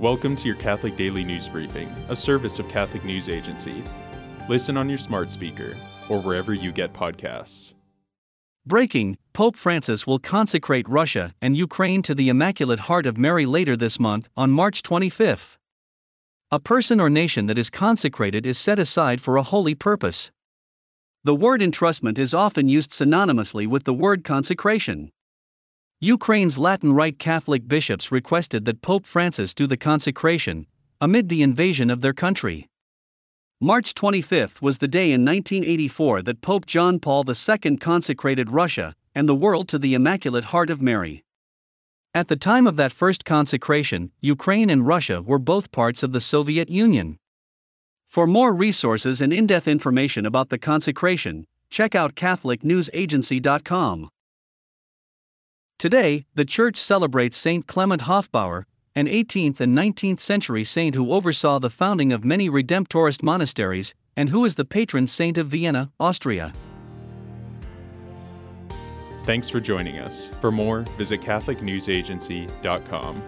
Welcome to your Catholic Daily News Briefing, a service of Catholic News Agency. Listen on your smart speaker or wherever you get podcasts. Breaking Pope Francis will consecrate Russia and Ukraine to the Immaculate Heart of Mary later this month, on March 25. A person or nation that is consecrated is set aside for a holy purpose. The word entrustment is often used synonymously with the word consecration. Ukraine's Latin Rite Catholic bishops requested that Pope Francis do the consecration, amid the invasion of their country. March 25 was the day in 1984 that Pope John Paul II consecrated Russia and the world to the Immaculate Heart of Mary. At the time of that first consecration, Ukraine and Russia were both parts of the Soviet Union. For more resources and in depth information about the consecration, check out CatholicNewsAgency.com. Today, the Church celebrates Saint Clement Hofbauer, an 18th and 19th century saint who oversaw the founding of many Redemptorist monasteries and who is the patron saint of Vienna, Austria. Thanks for joining us. For more, visit CatholicNewsAgency.com.